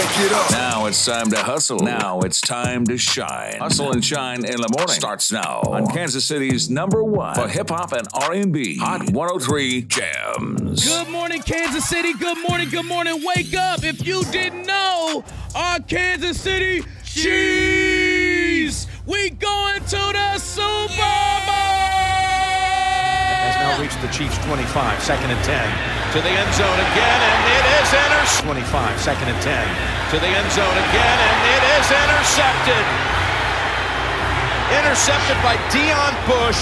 Wake it up. Now it's time to hustle. Now it's time to shine. Hustle and shine in the morning starts now on Kansas City's number one for hip hop and R&B. Hot 103 Jams. Good morning, Kansas City. Good morning, good morning. Wake up. If you didn't know, our Kansas City Chiefs, we going to the Super Bowl. Has now reached the Chiefs 25, second and 10. To the end zone again, and it is intercepted. 25, second and 10. To the end zone again, and it is intercepted. Intercepted by Deon Bush,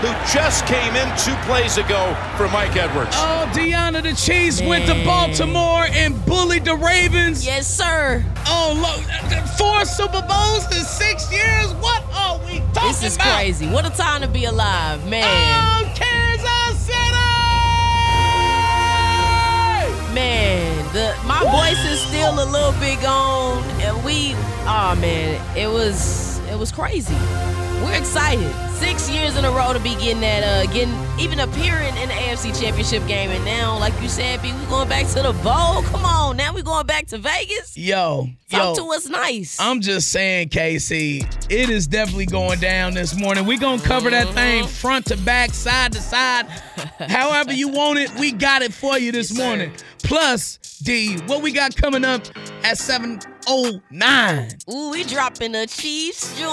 who just came in two plays ago for Mike Edwards. Oh, Deona, the Chiefs went to Baltimore and bullied the Ravens. Yes, sir. Oh, look, four Super Bowls in six years. What are we talking about? This is about? crazy. What a time to be alive, man. Oh, Man, the my voice is still a little bit gone, and we, oh man, it was it was crazy. We're excited. Six years in a row to be getting that, uh, getting even appearing in the AFC Championship game, and now, like you said, B, we going back to the bowl. Come on, now we going back to Vegas. Yo, Talk yo, to us nice. I'm just saying, KC, it is definitely going down this morning. we going to cover that thing Mm-hmm. front to back, side to side. However you want it, we got it for you this Yes, sir. morning. Plus, D, what we got coming up at 709? Ooh, we dropping the Chiefs joint.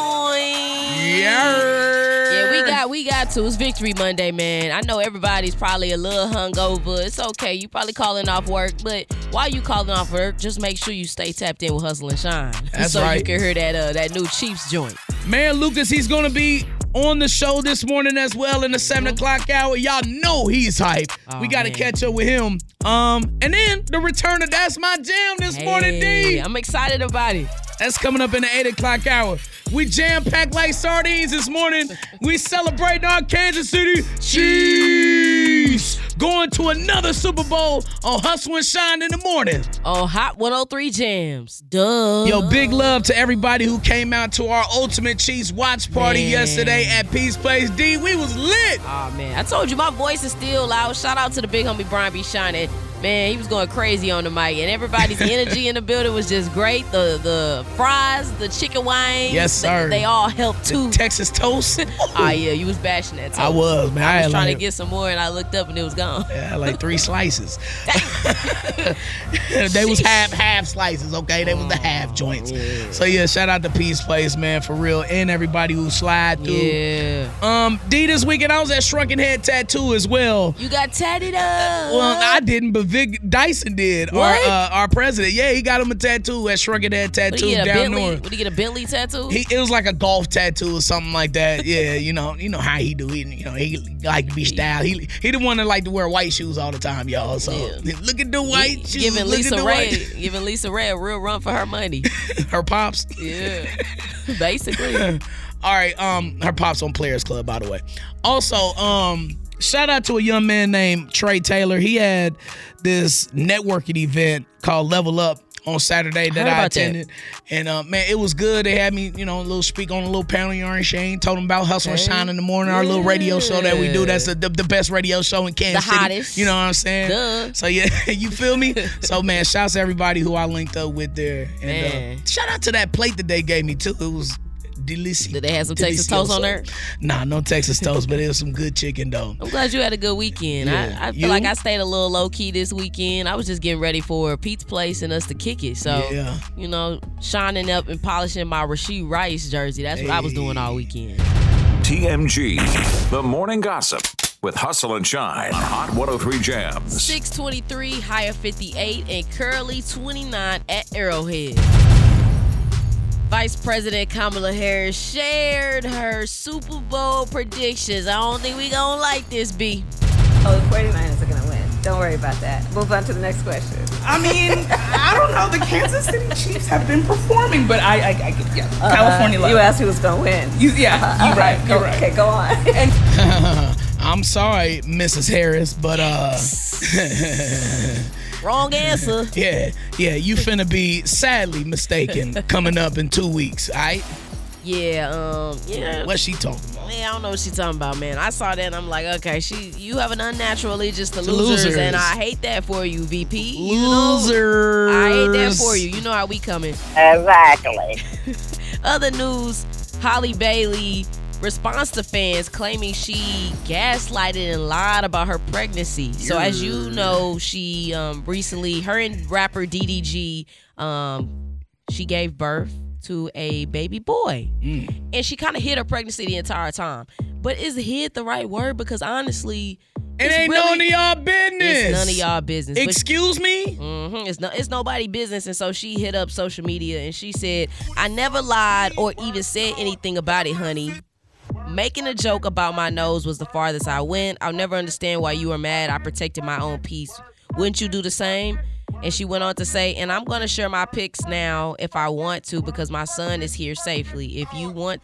Yeah. Yeah, we got we got to. It's Victory Monday, man. I know everybody's probably a little hungover. It's okay. You probably calling off work, but while you calling off work, just make sure you stay tapped in with Hustle and Shine. That's so you can hear that uh that new Chiefs joint. Man, Lucas, he's gonna be on the show this morning as well in the seven o'clock hour. Y'all know he's hype. Oh, we gotta man. catch up with him. Um, and then the return of That's My Jam this morning, Hey, D. I'm excited about it. That's coming up in the eight o'clock hour. We jam packed like sardines this morning. We celebrating our Kansas City Chiefs going to another Super Bowl on Hustle and Shine in the morning. On Hot 103 Jams. Duh. Yo, big love to everybody who came out to our Ultimate Chiefs watch party Man. yesterday at Peace Place. D, we was lit. Oh man, I told you my voice is still loud. Shout out to the big homie Brian B. Shynin'. Man, he was going crazy on the mic, and everybody's energy in the building was just great. The the fries, the chicken wings, Yes, sir. They, they all helped too. Texas toast. Ah, yeah, you was bashing that. I was, man. I, I was trying like, to get some more, and I looked up, and it was gone. Yeah, like three slices. they was half half slices, okay? They was the half joints. So yeah, shout out to Peace Place, man, for real, and everybody who slide through. Yeah, Um, D this weekend I was at Shrunken Head Tattoo as well. you got tatted up. Well, I didn't, but Vic Dyson did. What? Our uh, our president. Yeah, he got him a tattoo at Shrunken Head Tattoo he down Bentley? north. Would he get a Bentley tattoo? He, it was like a golf tattoo or something like that. Yeah, you know, you know how he do. He, you know, he like to be styled. He he the one that like to wear white shoes all the time, y'all. So Yeah. look at the white shoes. giving LisaRaye, white. giving LisaRaye a real run for her money. Her pops. Yeah, basically. All right, um, her pops on Players Club, by the way. Also, um, shout out to a young man named Trey Taylor. He had this networking event called Level Up on Saturday that heard I, about that. attended, and uh, man, it was good. They had me, you know, a little speak on a little panel. Yarn Shane told them about Hustle and Shine in the morning, our little radio show that we do. That's the, the, the best radio show in Kansas The City. hottest. You know what I'm saying? Duh. So yeah, you feel me? so man, shouts to everybody who I linked up with there, and uh, shout out to that plate that they gave me too. It was delicious. Did they have some Texas toast on there? Nah, no Texas toast, but it was some good chicken though. I'm glad you had a good weekend. Yeah. I, I feel You? like I stayed a little low key this weekend. I was just getting ready for Pete's Place and us to kick it. So, Yeah. you know, shining up and polishing my Rashee Rice jersey. That's what I was doing all weekend. TMG, the morning gossip with Hustle and Shine on Hot 103 Jams. 623, higher 58, and Curly 29 at Arrowhead. Vice President Kamala Harris shared her Super Bowl predictions. I don't think we gonna like this, B. Oh, the 49ers are going to win. Don't worry about that. Move on to the next question. I mean, I don't know. The Kansas City Chiefs have been performing, but I, I, I yeah, California love. Uh, You asked who was going to win. You, yeah, you're right. You're right. Okay, go on. I'm sorry, Mrs. Harris, but uh, Wrong answer. yeah, yeah, you finna be sadly mistaken coming up in two weeks. All right, Yeah, um, yeah. what's she talking about? Man, I don't know what she's talking about, man. I saw that and I'm like, okay, she, you have an unnatural allegiance to To losers, losers. and I hate that for you, VP. You know? I hate that for you. You know how we coming. Exactly. Other news: Halle Bailey responds to fans claiming she gaslighted and lied about her pregnancy. So as you know, she um, recently, her and rapper DDG, um, she gave birth to a baby boy, and she kind of hid her pregnancy the entire time. But is hid the right word? Because honestly, It ain't really- none of y'all business. It's none of y'all business. But- Excuse me? hmm It's no, it's nobody business, and so she hit up social media and she said, "I never lied or even said anything about it, honey. Making a joke about my nose was the farthest I went. I'll never understand why you were mad. I protected my own peace. Wouldn't you do the same?" And she went on to say, "And I'm gonna share my pics now if I want to because my son is here safely. If you want,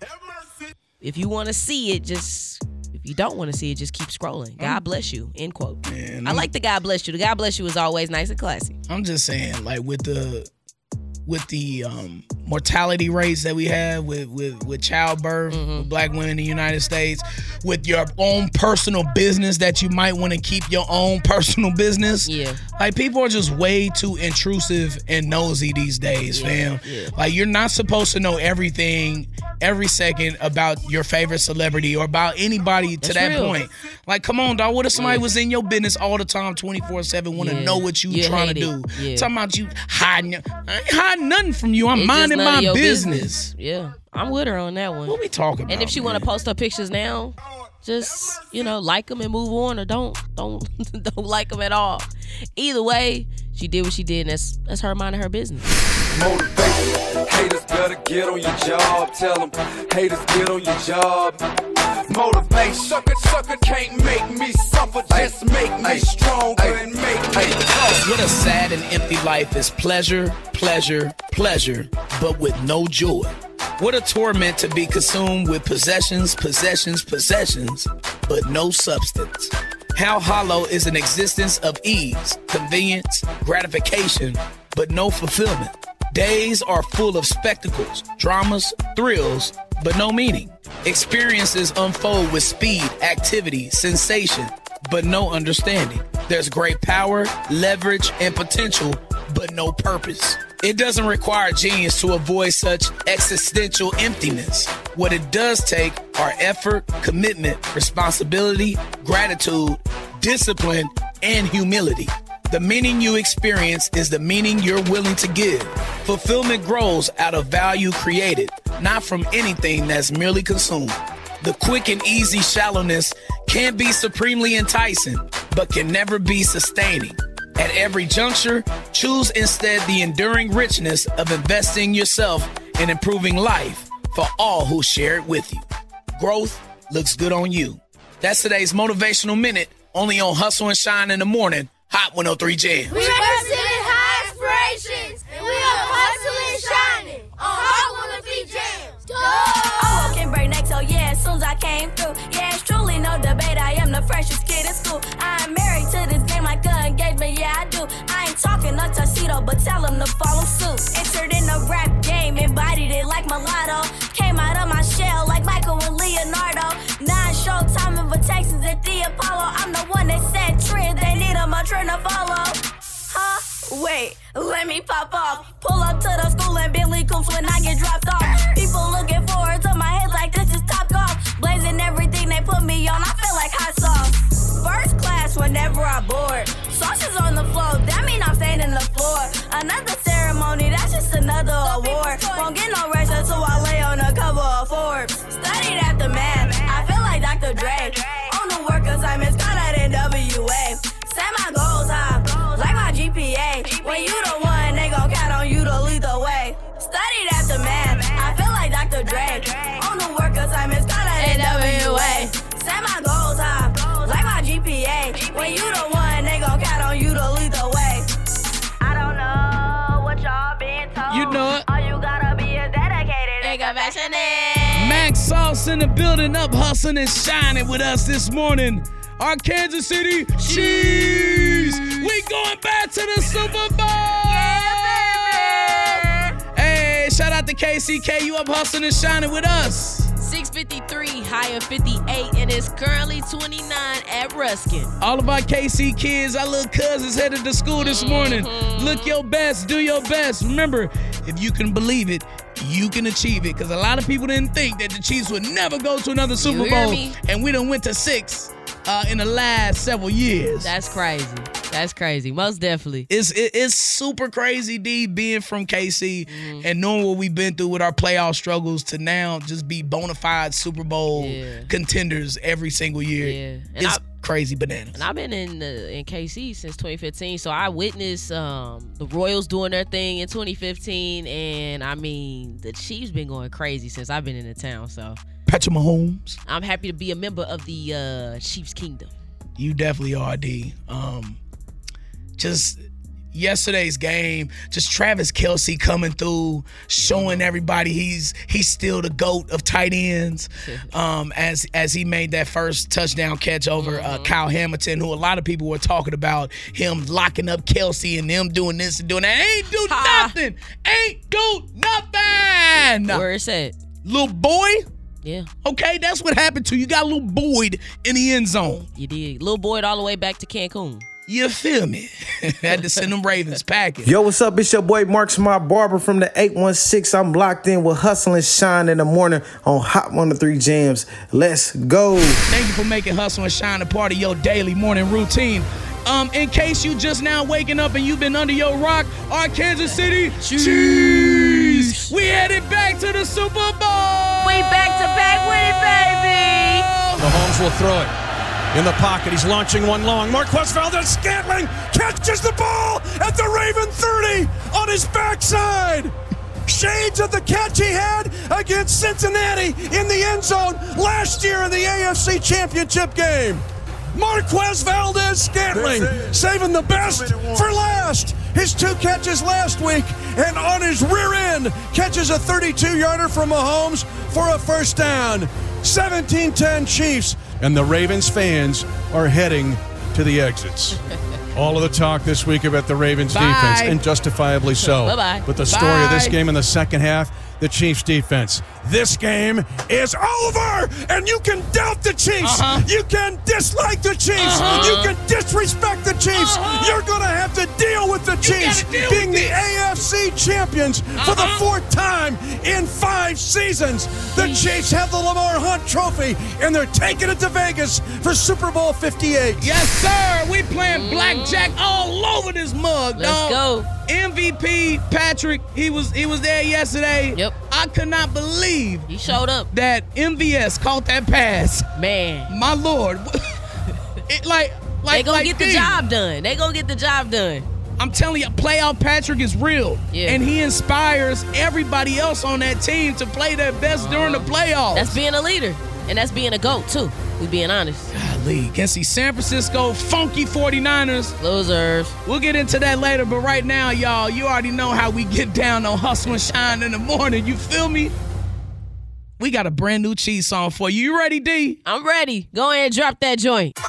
if you want to see it, just." If you don't want to see it, just keep scrolling. God bless you. End quote. I like the God bless you. The God bless you is always nice and classy. I'm just saying, like with the with the um, mortality rates that we have with with with childbirth Mm-hmm. with black women in the United States, with your own personal business that you might want to keep your own personal business. Yeah. Like people are just way too intrusive and nosy these days, fam. yeah. Like you're not supposed to know everything every second about your favorite celebrity or about anybody to That's that real. point. Like, come on, dog. What if somebody was in your business all the time, 24-7, want to Yeah. know what you trying to do? Yeah. Talking about you hiding. your- I ain't hiding nothing from you. I'm It's just minding none of my your business. Yeah, I'm with her on that one. What we talking about? and if she want to post her pictures now, just you know, like them and move on, or don't don't don't like them at all. Either way, she did what she did, and that's that's her minding her business. Motivation. Haters better get on your job. Tell them haters get on your job. Motivation. Sucker, sucker can't make me suffer. Just make me stronger and make me tough. What a sad and empty life is pleasure, pleasure, pleasure, but with no joy. What a torment to be consumed with possessions, possessions, possessions, but no substance. How hollow is an existence of ease, convenience, gratification, but no fulfillment. Days are full of spectacles, dramas, thrills, but no meaning. Experiences unfold with speed, activity, sensation, but no understanding. There's great power, leverage, and potential, but no purpose. It doesn't require genius to avoid such existential emptiness. What it does take are effort, commitment, responsibility, gratitude, discipline, and humility. The meaning you experience is the meaning you're willing to give. Fulfillment grows out of value created, not from anything that's merely consumed. The quick and easy shallowness can be supremely enticing, but can never be sustaining. At every juncture, choose instead the enduring richness of investing yourself in improving life for all who share it with you. Growth looks good on you. That's today's motivational minute, only on Hustle and Shine in the Morning, Hot 103 Jam. We represent high aspirations, and we are hustling shining on Hot 103 Jams. I walk in break next, oh yeah, as soon as I came through. Yeah, it's truly no debate. I am the freshest kid in school. I'm married to this game like an engagement, yeah, I do. I ain't talking a tuxedo, but tell them to follow suit. Entered in the rap game, embodied it like mulatto. Came out of my shell like Michael and Leonardo. Nine showtime invitations at the Apollo. I'm the one that set trends, they need a trend to follow. Huh? Wait, let me pop off. Pull up to the school and Bentley coops when I get dropped off. People looking forward to my head like this is top golf. Blazing everything they put me on, I feel like hot sauce. First class whenever I board. Sauces on the floor, that mean I'm staying in the floor. Another ceremony, that's just another award. Won't get no When you the one, they gon' count on you to lead the way. Studied after math, I feel like Dr. Dre. On the work assignments, got out in WA. Set my goals high, like my GPA. When you the one, they gon' count on you to lead the way. I don't know what y'all been told. You know it. All you gotta be is dedicated and compassionate. Max Sauce in the building up, hustling and shining with us this morning. Our Kansas City Chiefs. We going back to the Super Bowl. Yeah, Hey, shout out to KCK. You up hustling and shining with us. 653, high of 58, and it's currently 29 at Ruskin. All of our KC kids, our little cousins headed to school this morning. Mm-hmm. Look your best, do your best. Remember, if you can believe it, you can achieve it. Because a lot of people didn't think that the Chiefs would never go to another Super Bowl, and we done went to six uh, in the last several years. That's crazy. That's crazy. Most definitely. It's it, it's super crazy, D, being from KC Mm-hmm. and knowing what we've been through with our playoff struggles to now just be bona fide Super Bowl Yeah. contenders every single year. Yeah. It's I- crazy bananas. And I've been in the, in KC since 2015, so I witnessed um, the Royals doing their thing in 2015, and I mean the Chiefs been going crazy since I've been in the town. So Patrick Mahomes. I'm happy to be a member of the uh, Chiefs Kingdom. You definitely are, D. Um, just yesterday's game, just Travis Kelce coming through, showing everybody he's he's still the goat of tight ends. Um, as as he made that first touchdown catch over uh, Kyle Hamilton, who a lot of people were talking about him locking up Kelce and them doing this and doing that. Ain't do nothing. Ain't do nothing. Where is at? Little boy. Yeah, Okay, that's what happened to you. You got little Boyd in the end zone. you did. Little Boyd all the way back to Cancun. You feel me? Had to send them Ravens packing. Yo, what's up? It's your boy Mark Smart Barber from the 816. I'm locked in with Hustle and Shine in the morning on Hot 103 Jams. Let's go. Thank you for making Hustle and Shine a part of your daily morning routine. Um, in case you just now waking up and you've been under your rock, our Kansas City Chiefs. We headed back to the Super Bowl. We back to back with it, baby. Mahomes will throw it. In the pocket, he's launching one long. Marquez Valdes Scantling catches the ball at the Raven 30 on his backside. Shades of the catch he had against Cincinnati in the end zone last year in the AFC Championship game. Marquez Valdes Scantling saving the best for last. His two catches last week, and on his rear end, catches a 32 yarder from Mahomes for a first down. 17 10 Chiefs, and the Ravens fans are heading to the exits. All of the talk this week about the Ravens Bye. defense, and justifiably so. Bye-bye. But the story of this game in the second half, the Chiefs defense. This game is over, and you can doubt the Chiefs. Uh-huh. You can dislike the Chiefs. Uh-huh. You can disrespect the Chiefs. Uh-huh. You're going to have to deal with the Chiefs being the AFC champions for the Uh-huh. fourth time in five seasons. The Chiefs have the Lamar Hunt Trophy, and they're taking it to Vegas for Super Bowl 58. Yes, sir. We playing blackjack all over this mug, Let's dog. go. MVP Patrick, he was he was there yesterday. Yep. I could not believe He showed up. that MVS caught that pass. Man, My lord. it like like they gonna like get the job done. They gonna get the job done. I'm telling you, playoff Patrick is real. Yeah. And he inspires everybody else on that team to play their best during the playoffs. That's being a leader, and that's being a goat too. We being honest. Golly, against the San Francisco funky 49ers. Losers. We'll get into that later, but right now, y'all, you already know how we get down on Hustle and Shine in the morning. You feel me? We got a brand new cheese song for you. You ready, D? I'm ready. Go ahead and drop that joint.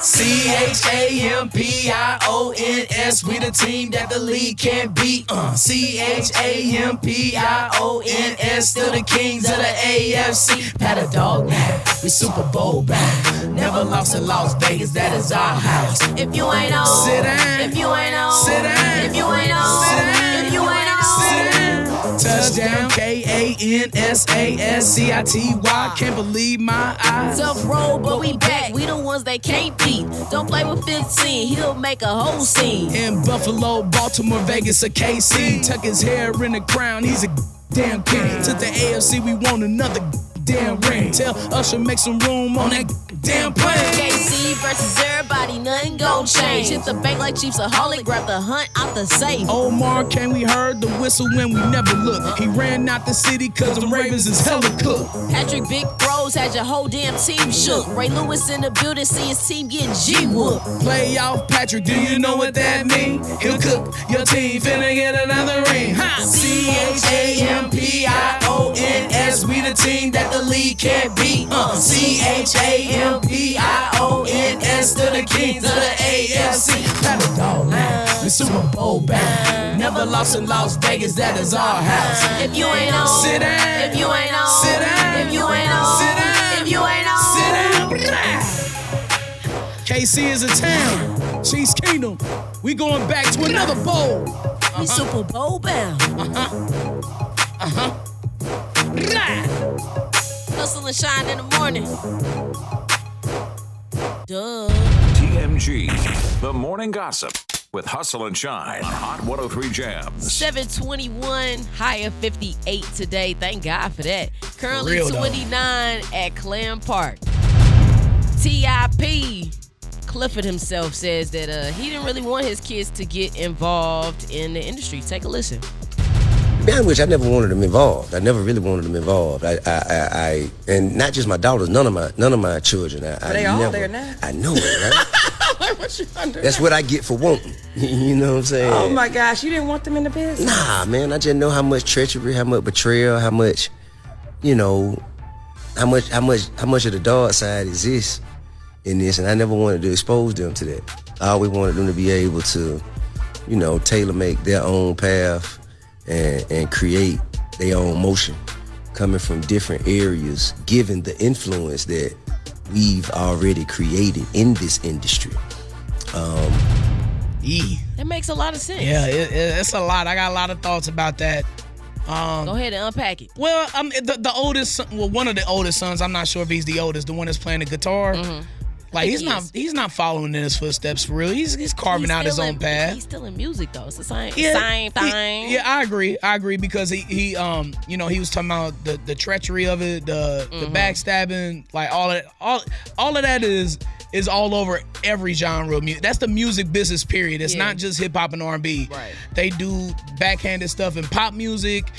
C H A M P I O N S. We the team that the league can't beat. Uh, C H A M P I O N S. Still the kings of the AFC. Pat a dog now. We Super Bowl bound. Never lost in Las Vegas. That is our house. If you ain't on, Sit down. If you ain't on, Sit down. If you ain't on, Sit down. Touchdown. K A N S A S C I T Y. Can't believe my eyes. Tough road, but we back. We the ones they can't beat. Don't play with 15. He'll make a whole scene. In Buffalo, Baltimore, Vegas, or KC. Tuck his hair in the crown, he's a damn king. To the AFC, we want another damn ring. Tell Usher make some room on that damn plane. KC versus everybody, nothing gon' change. Hit the bank like Chiefsaholic, grab the hunt out the safe. Omar came, we heard the whistle when we never looked. He ran out the city cause the Ravens is hella cooked. Patrick Big Bros had your whole damn team shook. Ray Lewis in the building, see his team getting G whooped. Playoff Patrick, do you know what that mean? He'll cook your team, finna get another ring. C H A M P I O N S, we the team that the league can't beat. Uh, C H A M P I O N S, to the kings of the AFC. Pat a dog now, we Super Bowl bound. Never lost in Las Vegas, that is our house. If you ain't on, Sit down. If you ain't on, Sit down. If you ain't on, Sit down. If you ain't on, Sit down. KC is a town. Chiefs Kingdom. We going back to another bowl. We Super Bowl bound. Uh huh. Uh huh. Hustle and shine in the morning. Duh. TMG, the morning gossip with Hustle and Shine on Hot 103 Jams. 721, high of 58 today. Thank God for that. Currently real, though. 29 at Clam Park. TIP, Clifford himself says that uh, he didn't really want his kids to get involved in the industry. Take a listen. To be honest with you, I never wanted them involved. I never really wanted them involved. I, I, I, I and not just my daughters, none of my, none of my children. I, I they all never, there now. I know it, right? what you under? That's what I get for wanting. you know what I'm saying? Oh my gosh, you didn't want them in the business. Nah, man, I just know how much treachery, how much betrayal, how much, you know, how much, how much, how much of the dark side exists in this, and I never wanted to expose them to that. I always wanted them to be able to, you know, tailor make their own path and and create their own motion, coming from different areas, given the influence that we've already created in this industry. Um, E. That makes a lot of sense. Yeah, it, it- it's a lot. I got a lot of thoughts about that. Um, Go ahead and unpack it. Well, um, the, the oldest, well, one of the oldest sons. I'm not sure if he's the oldest, the one that's playing the guitar. Like he's he not, is. he's not following in his footsteps for real. He's he's carving He's out his own in- path. He's still in music though. It's the same, Yeah, same he- thing. yeah, I agree. I agree because he he um you know he was talking about the the treachery of it, the the Mm-hmm. backstabbing, like all of all all of that is is all over every genre of music. That's the music business period. It's Yeah. not just hip hop and R and B. Right. They do backhanded stuff in pop music.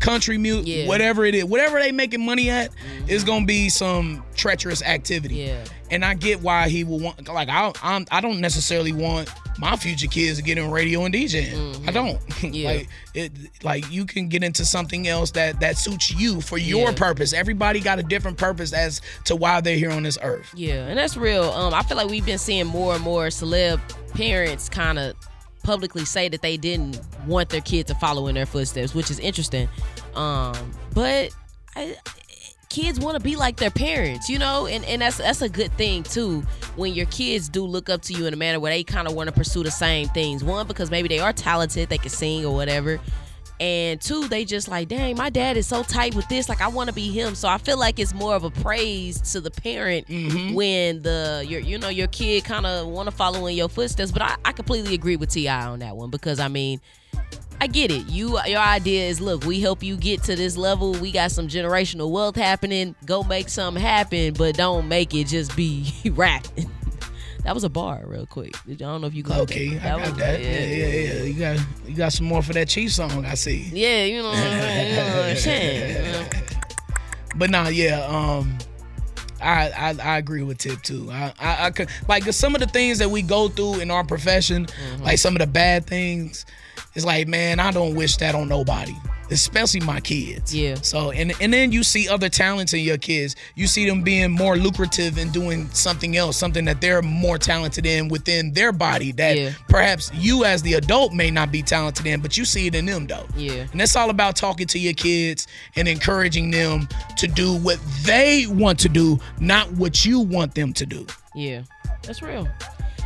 Country music, Yeah. Mm-hmm. whatever it is, whatever they making money at, is gonna be some treacherous activity. Yeah. And I get why he will want. Like I, I'm, I don't necessarily want my future kids to get in radio and DJing. I don't. Mm-hmm. Yeah. like it. Like you can get into something else that that suits you for your Yeah. purpose. Everybody got a different purpose as to why they're here on this earth. Yeah, and that's real. Um, I feel like we've been seeing more and more celeb parents kind of publicly say that they didn't want their kid to follow in their footsteps, which is interesting. Um, but I, kids want to be like their parents, you know, and and that's that's a good thing too. When your kids do look up to you in a manner where they kind of want to pursue the same things. One, because maybe they are talented, they can sing or whatever. And two, they just like, dang, my dad is so tight with this. Like, I want to be him. So I feel like it's more of a praise to the parent mm-hmm. when the your you know your kid kind of want to follow in your footsteps. But I, I completely agree with Ti on that one because I mean, I get it. You your idea is look, we help you get to this level. We got some generational wealth happening. Go make something happen, but don't make it just be rapping. That was a bar, real quick. I don't know if you caught Okay, that. I got was- that. Yeah, yeah, yeah. You got you got some more for that Chief song. I see. Yeah, you know what I'm saying. You know what I'm saying. But nah, yeah, um, I, I I agree with Tip too. I, I I could like some of the things that we go through in our profession, Mm-hmm. like some of the bad things. It's like, man, I don't wish that on nobody, especially my kids. Yeah. So and and then you see other talents in your kids. You see them being more lucrative and doing something else, something that they're more talented in within their body that Yeah. perhaps you as the adult may not be talented in, but you see it in them though. Yeah. And that's all about talking to your kids and encouraging them to do what they want to do, not what you want them to do. Yeah, that's real.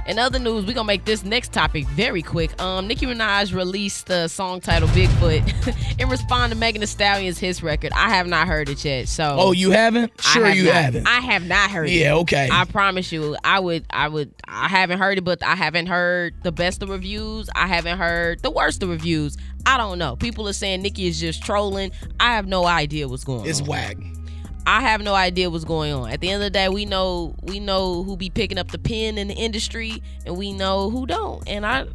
In other news, we're gonna make this next topic very quick. Um, Nicki Minaj released the song titled Bigfoot in response to Megan Thee Stallion's his record. I have not heard it yet. So Oh, you haven't? Sure have you not. haven't. I have not heard it. Yeah, okay. I promise you, I would, I would, I haven't heard it, but I haven't heard the best of reviews. I haven't heard the worst of reviews. I don't know. People are saying Nicki is just trolling. I have no idea what's going It's on. It's whack. I have no idea what's going on. At the end of the day, we know we know who be picking up the pen in the industry, and we know who don't. And I,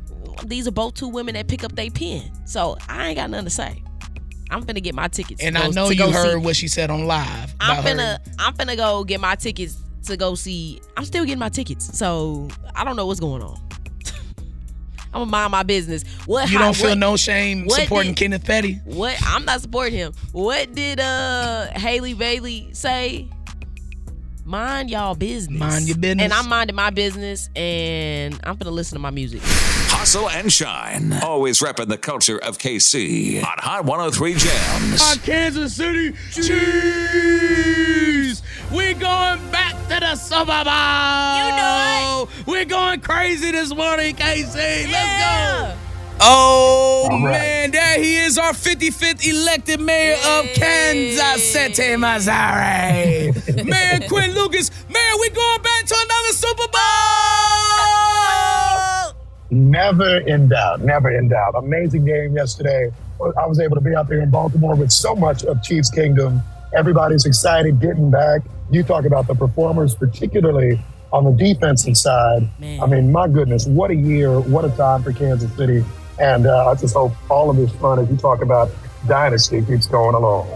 these are both two women that pick up their pen, so I ain't got nothing to say. I'm finna get my tickets. And I know you heard see- what she said on live. I'm about her. finna I'm finna go get my tickets to go see. I'm still getting my tickets, so I don't know what's going on. I'm gonna mind my business. What You don't feel what- no shame supporting did- Kenneth Petty? What I'm not supporting him. What did uh Halle Bailey say? Mind y'all business. Mind your business. And I'm minding my business, and I'm gonna listen to my music. Hustle and shine. Always repping the culture of KC on Hot 103 Jams. Our Kansas City Chiefs. We're going back to the Super Bowl. You know it. We're going crazy this morning, KC. Let's go. Oh man, there he is, our 55th elected mayor of Kansas City, Missouri. Mayor Quinn Lucas. Mayor, we going back to another Super Bowl. Never in doubt. Never in doubt. Amazing game yesterday. I was able to be out there in Baltimore with so much of Chiefs Kingdom. Everybody's excited, getting back. You talk about the performers, particularly on the defensive side. I mean, my goodness, what a year, what a time for Kansas City. And uh, I just hope all of this fun, as you talk about dynasty, keeps going along.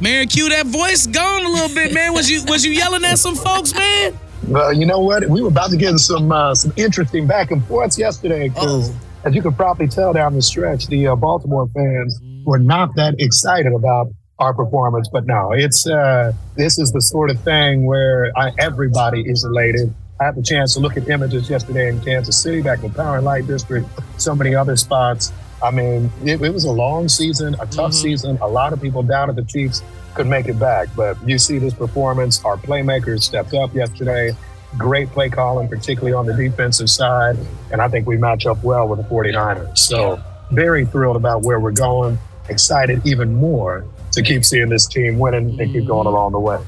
Mayor Q, that voice gone a little bit, man. Was you was you yelling at some folks, man? Well, you know what? We were about to get in some uh, some interesting back and forths yesterday because, as you can probably tell down the stretch, the uh, Baltimore fans were not that excited about our performance. But no, it's uh, this is the sort of thing where I, everybody is elated. I had the chance to look at images yesterday in Kansas City, back in Power and Light District, so many other spots. I mean, it, it was a long season, a tough season. A lot of people doubted the Chiefs could make it back, but you see this performance. Our playmakers stepped up yesterday. Great play calling, particularly on the defensive side. And I think we match up well with the 49ers. So, very thrilled about where we're going. Excited even more to keep seeing this team winning and keep going along the way.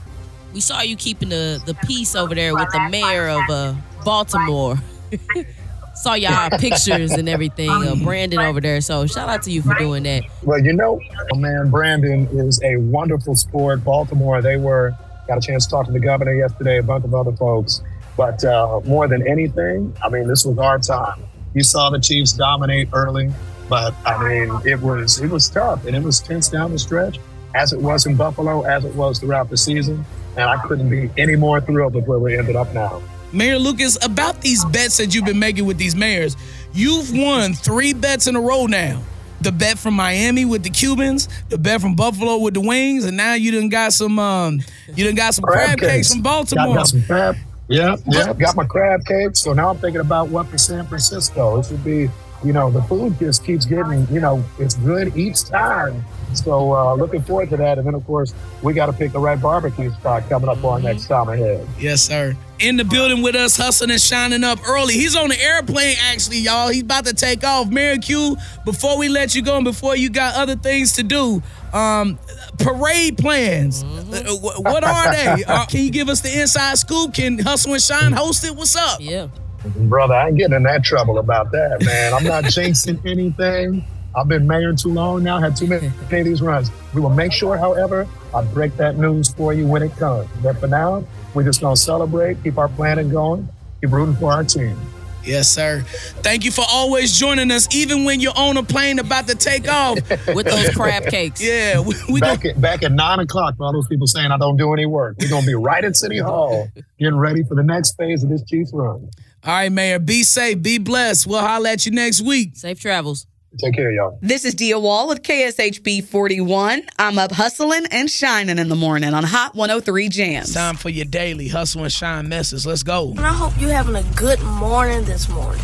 We saw you keeping the, the peace over there with the mayor of uh, Baltimore. saw y'all pictures and everything. of Brandon over there. So shout out to you for doing that. Well, you know, man, Brandon is a wonderful sport. Baltimore, they were, got a chance to talk to the governor yesterday, a bunch of other folks. But uh, more than anything, I mean, this was our time. You saw the Chiefs dominate early, but I mean, it was it was tough and it was tense down the stretch, as it was in Buffalo, as it was throughout the season. And I couldn't be any more thrilled with where we ended up now. Mayor Lucas, about these bets that you've been making with these mayors, you've won three bets in a row now. The bet from Miami with the Cubans, the bet from Buffalo with the Wings, and now you done got some um you done got some crab, cakes from Got, Baltimore. got some crab. Yeah, yeah. Got my crab cakes. So now I'm thinking about what for San Francisco. It should be, you know, the food just keeps getting, you know, it's good each time. So uh, looking forward to that. And then of course we got to pick the right barbecue spot coming up on next time ahead. Yes, sir. In the building with us, hustling and shining up early. He's on the airplane, actually, y'all. He's about to take off. Mayor Q, before we let you go and before you got other things to do, um, parade plans. Uh, wh- what are they? Uh, can you give us the inside scoop? Can Hustle and Shine host it? What's up? Yeah. Brother, I ain't getting in that trouble about that, man. I'm not jinxing anything. I've been mayor too long now, had too many of these runs. We will make sure, however, I break that news for you when it comes. But for now, we're just gonna celebrate, keep our planning going, keep rooting for our team. Yes, sir. Thank you for always joining us, even when you're on a plane about to take off. With those crab cakes. Yeah, we, we back at back at nine o'clock for all those people saying I don't do any work. We're gonna be right at City Hall, getting ready for the next phase of this Chiefs run. All right, Mayor. Be safe. Be blessed. We'll holler at you next week. Safe travels. Take care, y'all. This is Dia Wall with KSHB 41. I'm up hustling and shining in the morning on Hot 103 Jams. Time for your daily hustle and shine message. Let's go. And I hope you're having a good morning this morning.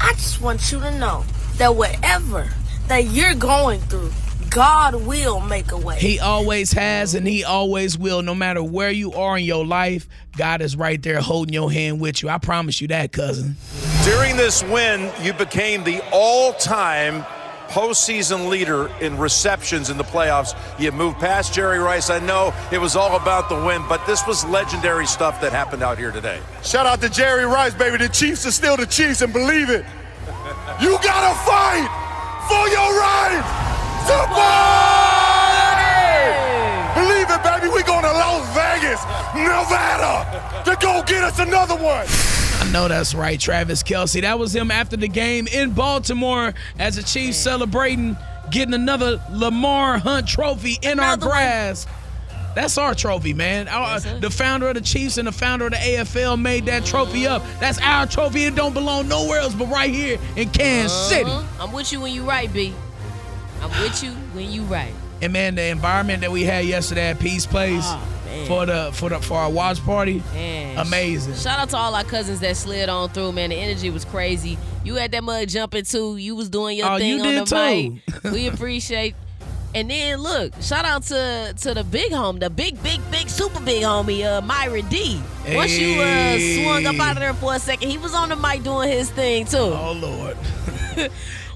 I just want you to know that whatever that you're going through, God will make a way. He always has and he always will. No matter where you are in your life, God is right there holding your hand with you. I promise you that, cousin. During this win, you became the all time postseason leader in receptions in the playoffs. You moved past Jerry Rice. I know it was all about the win, but this was legendary stuff that happened out here today. Shout out to Jerry Rice, baby. The Chiefs are still the Chiefs, and believe it. You gotta fight for your right to play. Believe it, baby. We're going to Las Vegas, Nevada, to go get us another one. I know that's right, Travis Kelce. That was him after the game in Baltimore as the Chiefs celebrating getting another Lamar Hunt trophy in our grass. That's our trophy, man. Our- the founder of the Chiefs and the founder of the AFL made that trophy up. That's our trophy. It don't belong nowhere else but right here in Kansas City. Uh-huh. I'm with you when you right, B. I'm with you when you right. And man, the environment that we had yesterday at Peace Place man. for the for the for our watch party, Man. amazing. Shout out to all our cousins that slid on through, man. The energy was crazy. You had that mud jumping too. You was doing your Oh, thing you on did the too. mic. We appreciate. And then look, shout out to to the big home, the big, big, big, super big homie, uh, Myra D. Once you uh, swung up out of there for a second, he was on the mic doing his thing too. Oh Lord.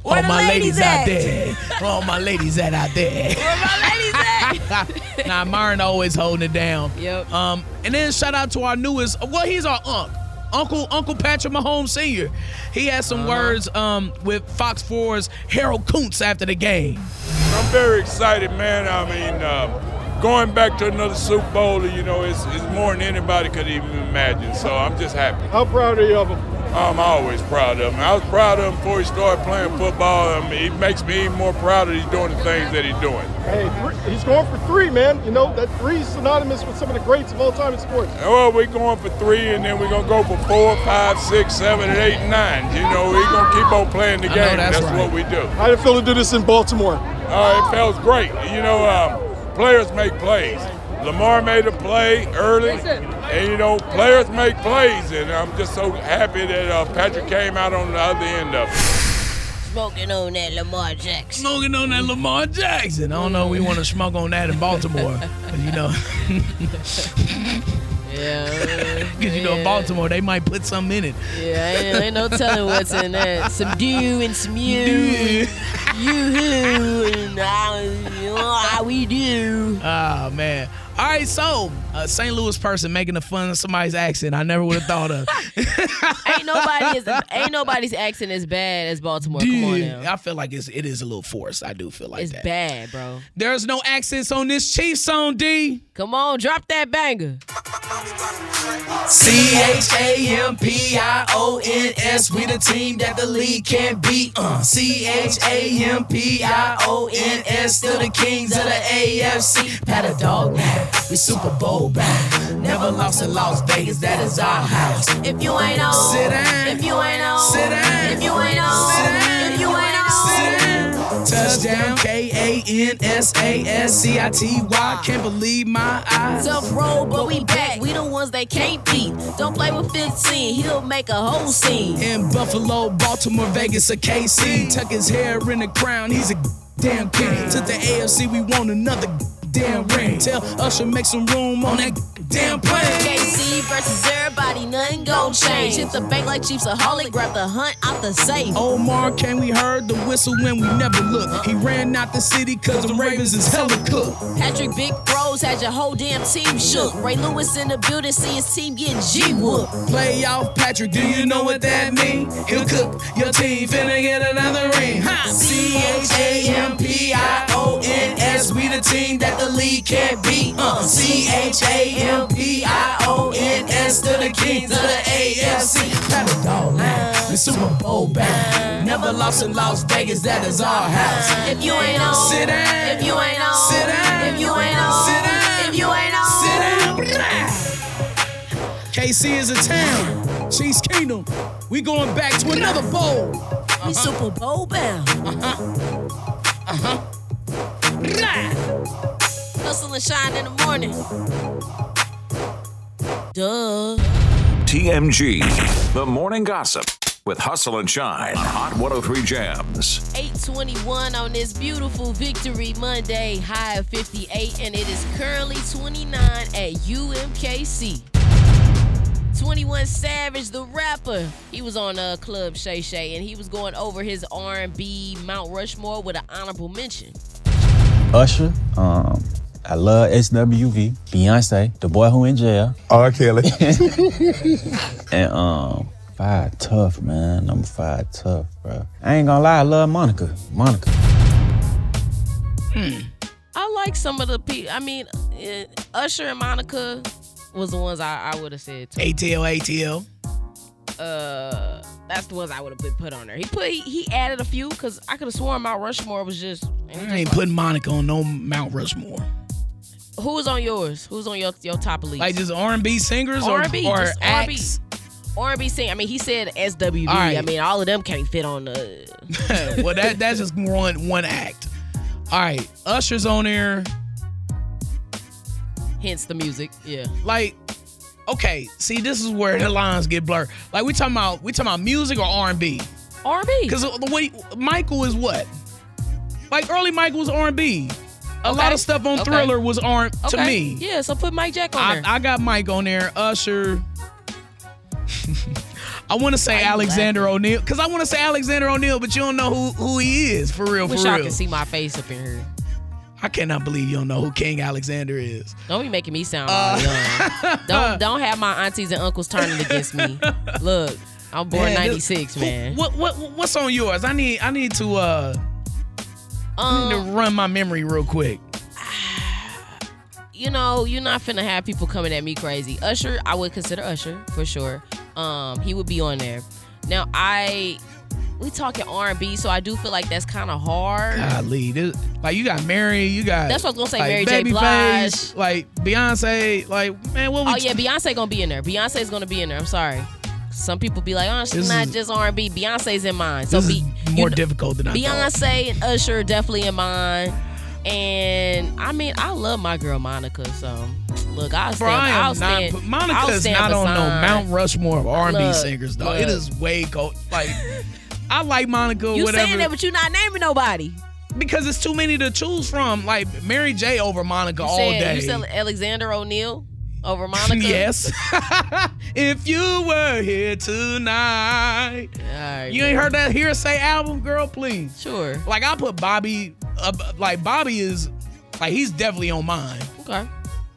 Where All my ladies ladies out there. All my ladies at out there. Where my ladies at? nah, Myron always holding it down. Yep. Um, and then shout out to our newest. Well, he's our uncle. Uncle Uncle Patrick Mahomes Sr. He had some words um with Fox 4's Harold Kuntz after the game. I'm very excited, man. I mean, uh, going back to another Super Bowl, you know, it's, it's more than anybody could even imagine. So I'm just happy. How proud are you of him? I'm always proud of him. I was proud of him before he started playing football. I mean, he makes me even more proud that he's doing the things that he's doing. Hey, he's going for three, man. You know, that three is synonymous with some of the greats of all time in sports. Well, we're going for three, and then we're going to go for four, five, six, seven, and eight, and nine. You know, we're going to keep on playing the game. that's that's right. what we do. How did it feel to do this in Baltimore? Uh, it feels great. You know, um, players make plays. Lamar made a play early, and you know, players make plays, and I'm just so happy that uh, Patrick came out on the other end of it. Smoking on that Lamar Jackson. Smoking on that Lamar Jackson. I don't know. We want to smoke on that in Baltimore, 'Cause, you know. Yeah. Because you know, yeah. Baltimore, they might put something in it. Yeah, ain't, ain't no telling what's in that. Some dew and some you. You and I, you know how we do. Oh man. All right, so a St. Louis person making a fun of somebody's accent. I never would have thought of. Ain't nobody is ain't nobody's accent as bad as Baltimore. Come on now. I feel like it's it is a little forced. I do feel like It's that. bad, bro. There's no accents on this Chiefs song, D. Come on, drop that banger. C H A M P I O N S. We the team that the league can't beat. Uh, C H A M P I O N S. Still the kings of the AFC. Pat a dog now. We Super Bowl bound. Never lost in Las Vegas. That is our house. If you ain't on, Sit down. If you ain't on, Sit down. If you ain't on, If you ain't on, Touchdown. K A N S A S C I T Y. Can't believe my eyes. Tough road, but we back. We the ones they can't beat. Don't play with 15. He'll make a whole scene. In Buffalo, Baltimore, Vegas, or KC. Tuck his hair in the crown, he's a damn king. To the AFC, we want another damn ring. Tell Usher make some room on that damn plane. KC versus everybody, nothing gon' change. Hit the bank like Chiefsaholic, grab the hunt out the safe. Omar came, we heard the whistle when we never looked. He ran out the city cause the Ravens is hella cooked. Patrick Big Bros had your whole damn team shook. Ray Lewis in the building, see his team getting G whooped. Playoff Patrick, do you know what that mean? He'll cook your team, finna get another ring. C H A M P I O N S, we the team that the league can't beat. Uh, C H A M P I O N S, to the kings of the AFC. A dog now, we Super Bowl bound. Never lost in Las Vegas, that is our house. If you ain't on, sit down. If you ain't on, sit down. If you ain't on, sit down. If you ain't on, sit down. KC is a town. Chiefs Kingdom. We going back to another bowl. We Super Bowl bound. Uh-huh. Hustle and shine in the morning. Duh. TMG, the morning gossip with Hustle and Shine on Hot 103 Jams. 821 on this beautiful Victory Monday, high of 58, and it is currently 29 at UMKC. 21 Savage, the rapper, he was on uh, Club Shay Shay, and he was going over his R&B Mount Rushmore with an honorable mention. Usher, um, I love SWV, Beyonce, the boy who in jail. R. Kelly. and um, five tough, man. Number five tough, bro. I ain't gonna lie, I love Monica. Monica. Hmm. I like some of the people. I mean, uh, Usher and Monica was the ones I, I would have said. Too. ATL, ATL. Uh, that's the ones I would have been put on there. He put he, he added a few because I could have sworn Mount Rushmore was just. I ain't putting Monica on no Mount Rushmore. Who was on yours? Who's on your your top elite? Like just R&B singers or, R&B, or just R&B. acts? R&B sing. I mean, he said. All right. I mean, all of them can't fit on the. well, that that's just one one act. All right, Usher's on there. Hence the music. Yeah. Like, okay, see, this is where the lines get blurred. Like we talking about we talking about music or R and B. R&B. Because the way Michael is what? Like early Michael was R&B. A lot of stuff on Okay. Thriller was to Okay. me. Yeah, so put Mike Jack on I, there. I got Mike on there. Usher. I want to say Alexander O'Neal because I want to say Alexander O'Neal, but you don't know who who he is for real. Wish for real. could see my face up in here. I cannot believe you don't know who King Alexander is. Don't be making me sound Uh, all young. Don't don't have my aunties and uncles turning against me. Look, I'm born Man, this- '96, who- man. What what what's on yours? I need I need to uh I need to Um, run my memory real quick. you know, you're not finna have people coming at me crazy. Usher, I would consider Usher for sure. Um, he would be on there. Now, I we talking R&B, so I do feel like that's kind of hard. Golly, this, like you got Mary, you got That's what I was gonna say, like, Mary J. Babyface, like Beyonce, like man, what we Oh yeah, Beyonce gonna be in there. Beyonce's gonna be in there. I'm sorry. Some people be like, oh, she's not just R&B. Beyonce's in mine. So be more difficult than I thought. Beyonce and Usher definitely in mine. And I mean, I love my girl Monica. So look, I'll stand. Bro, I am I'll stand. but Monica I'll is stand not on no Mount Rushmore of R and B singers, though. It look. is way go like. I like Monica. You whatever. saying that, but you're not naming nobody. because it's too many to choose from. Like Mary J over Monica You all said, day. You said Alexander O'Neal over Monica. yes. if you were here tonight, you ain't heard that Hearsay album, girl? Please. Sure. Like I put Bobby. Uh, like Bobby is like he's definitely on mine. Okay.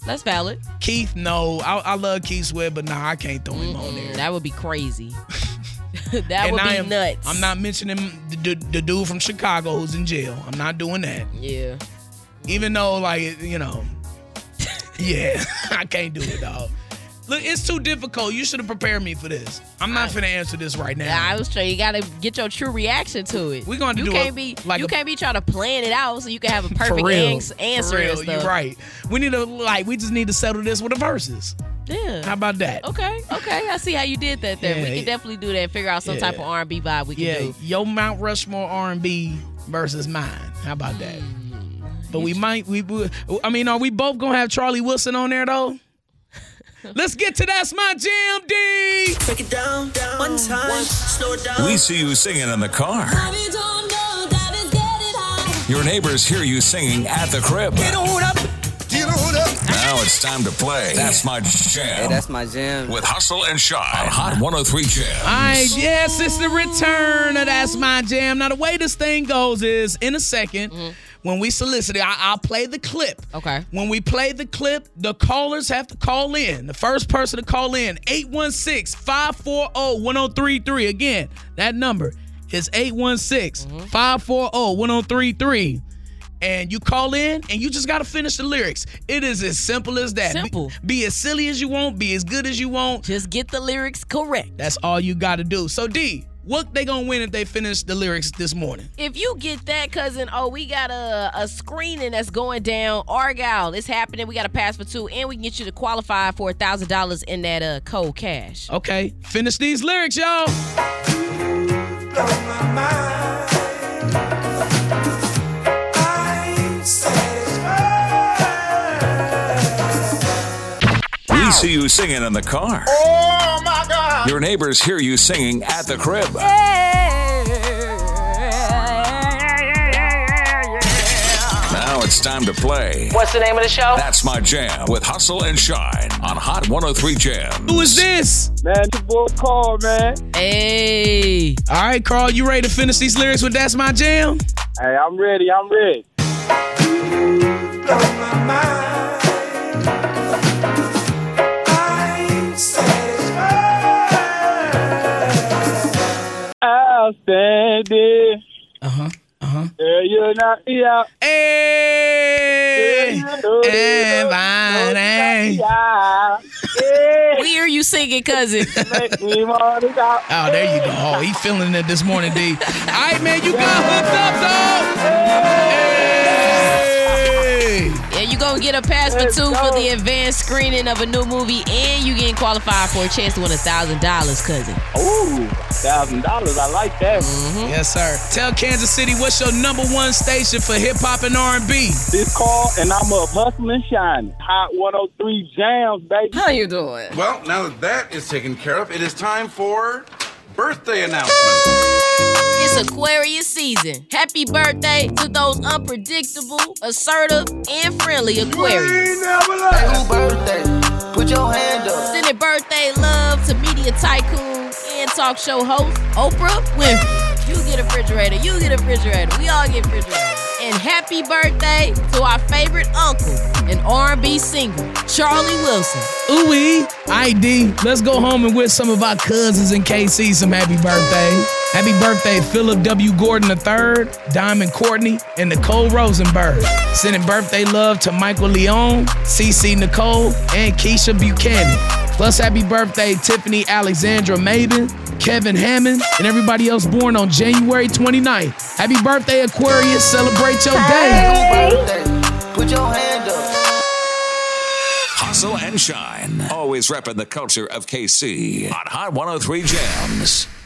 That's valid. Keith, no, I, I love Keith Sweat, but nah, I can't throw him on there. That would be crazy. that And would I be am, nuts. I'm not mentioning the, the, the dude from Chicago who's in jail. I'm not doing that. Yeah. Even though, like, you know, yeah, I can't do it, dog. Look, it's too difficult. You should have prepared me for this. I'm not finna answer this right now. I was trying. You gotta get your true reaction to it. We're gonna you do can't a- be like you a- can't be trying to plan it out so you can have a perfect real, ans- answer for real. You're right. We need to like. We just need to settle this with the verses. Yeah. How about that? Okay. Okay. I see how you did that there. Yeah, we can definitely do that. and Figure out some type of R&B vibe we can Yeah, do. your Mount Rushmore R&B versus mine. How about that? Mm. But we might. We. we- I mean, are we both gonna have Charlie Wilson on there though? Let's get to that's my jam, D. Break it down, down, one time, slow it down. We see you singing in the car. Your neighbors hear you singing at the crib. Get on up, get on up. Now it's time to play. That's my jam. Hey, that's my jam. With Hustle and Shyne on Hot 103 Jam. All right, yes, it's the return of That's My Jam. Now, the way this thing goes is in a 2nd when we solicit it, I- I'll play the clip. Okay. When we play the clip, the callers have to call in. The first person to call in, 816 540 1033. Again, that number is 816 540 1033. And you call in and you just got to finish the lyrics. It is as simple as that. Be- Simple. Be, as silly as you want, be as good as you want. Just get the lyrics correct. That's all you got to do. So, D, what they going to win if they finish the lyrics this morning? If you get that, cousin, oh, we got a, a screening that's going down. Argylle, it's happening. We got a pass for two, and we can get you to qualify for a thousand dollars in that uh cold cash. Okay, finish these lyrics, y'all. We see you singing in the car. Oh my God. Your neighbors hear you singing at the crib. Now it's time to play. What's the name of the show? That's my jam with Hustle and Shyne on Hot 103 Jam. Who is this? Man, your boy Carl, man. Hey. All right, Carl, you ready to finish these lyrics with That's My Jam? Hey, I'm ready. I'm ready. Outstanding. Uh huh. Uh huh. Yeah, you knock me out. Hey, Everybody. We hear you singing, cousin. Oh, there you go. Oh, he feeling it this morning, D. All right, man, you got hooked up, dog. Hey. Yeah, you gonna get a pass for two for the advanced screening of a new movie, and you getting qualified for a chance to win a thousand dollars, cousin. Ooh, thousand dollars. I like that. Mm-hmm. Yes, sir. Tell Kansas City what's your number one station for hip hop and R&B. This call, and I'm a hustling and shining. Hot 103 Jamz, baby. How you doing? Well, now that that is taken care of, it is time for birthday announcement. It's Aquarius season. Happy birthday to those unpredictable, assertive, and friendly Aquarius. Hey, who birthday? Put your hand up. Sending birthday love to media tycoon and talk show host Oprah Winfrey. You get a refrigerator. You get a refrigerator. We all get refrigerators. And happy birthday to our favorite uncle and R&B singer, Charlie Wilson. Ooh. ID. Let's go home and wish some of our cousins in KC some happy birthday. Happy birthday, Philip W. Gordon III, Diamond Courtney, and Nicole Rosenberg. Sending birthday love to Michael Leon, CC Nicole, and Keisha Buchanan. Plus, happy birthday, Tiffany Alexandra Maben, Kevin Hammond, and everybody else born on January 29th. Happy birthday, Aquarius. Celebrate your day. Who birthday? Put your hand up. Hustle and shine. Always repping the culture of KC on Hot 103 Jamz.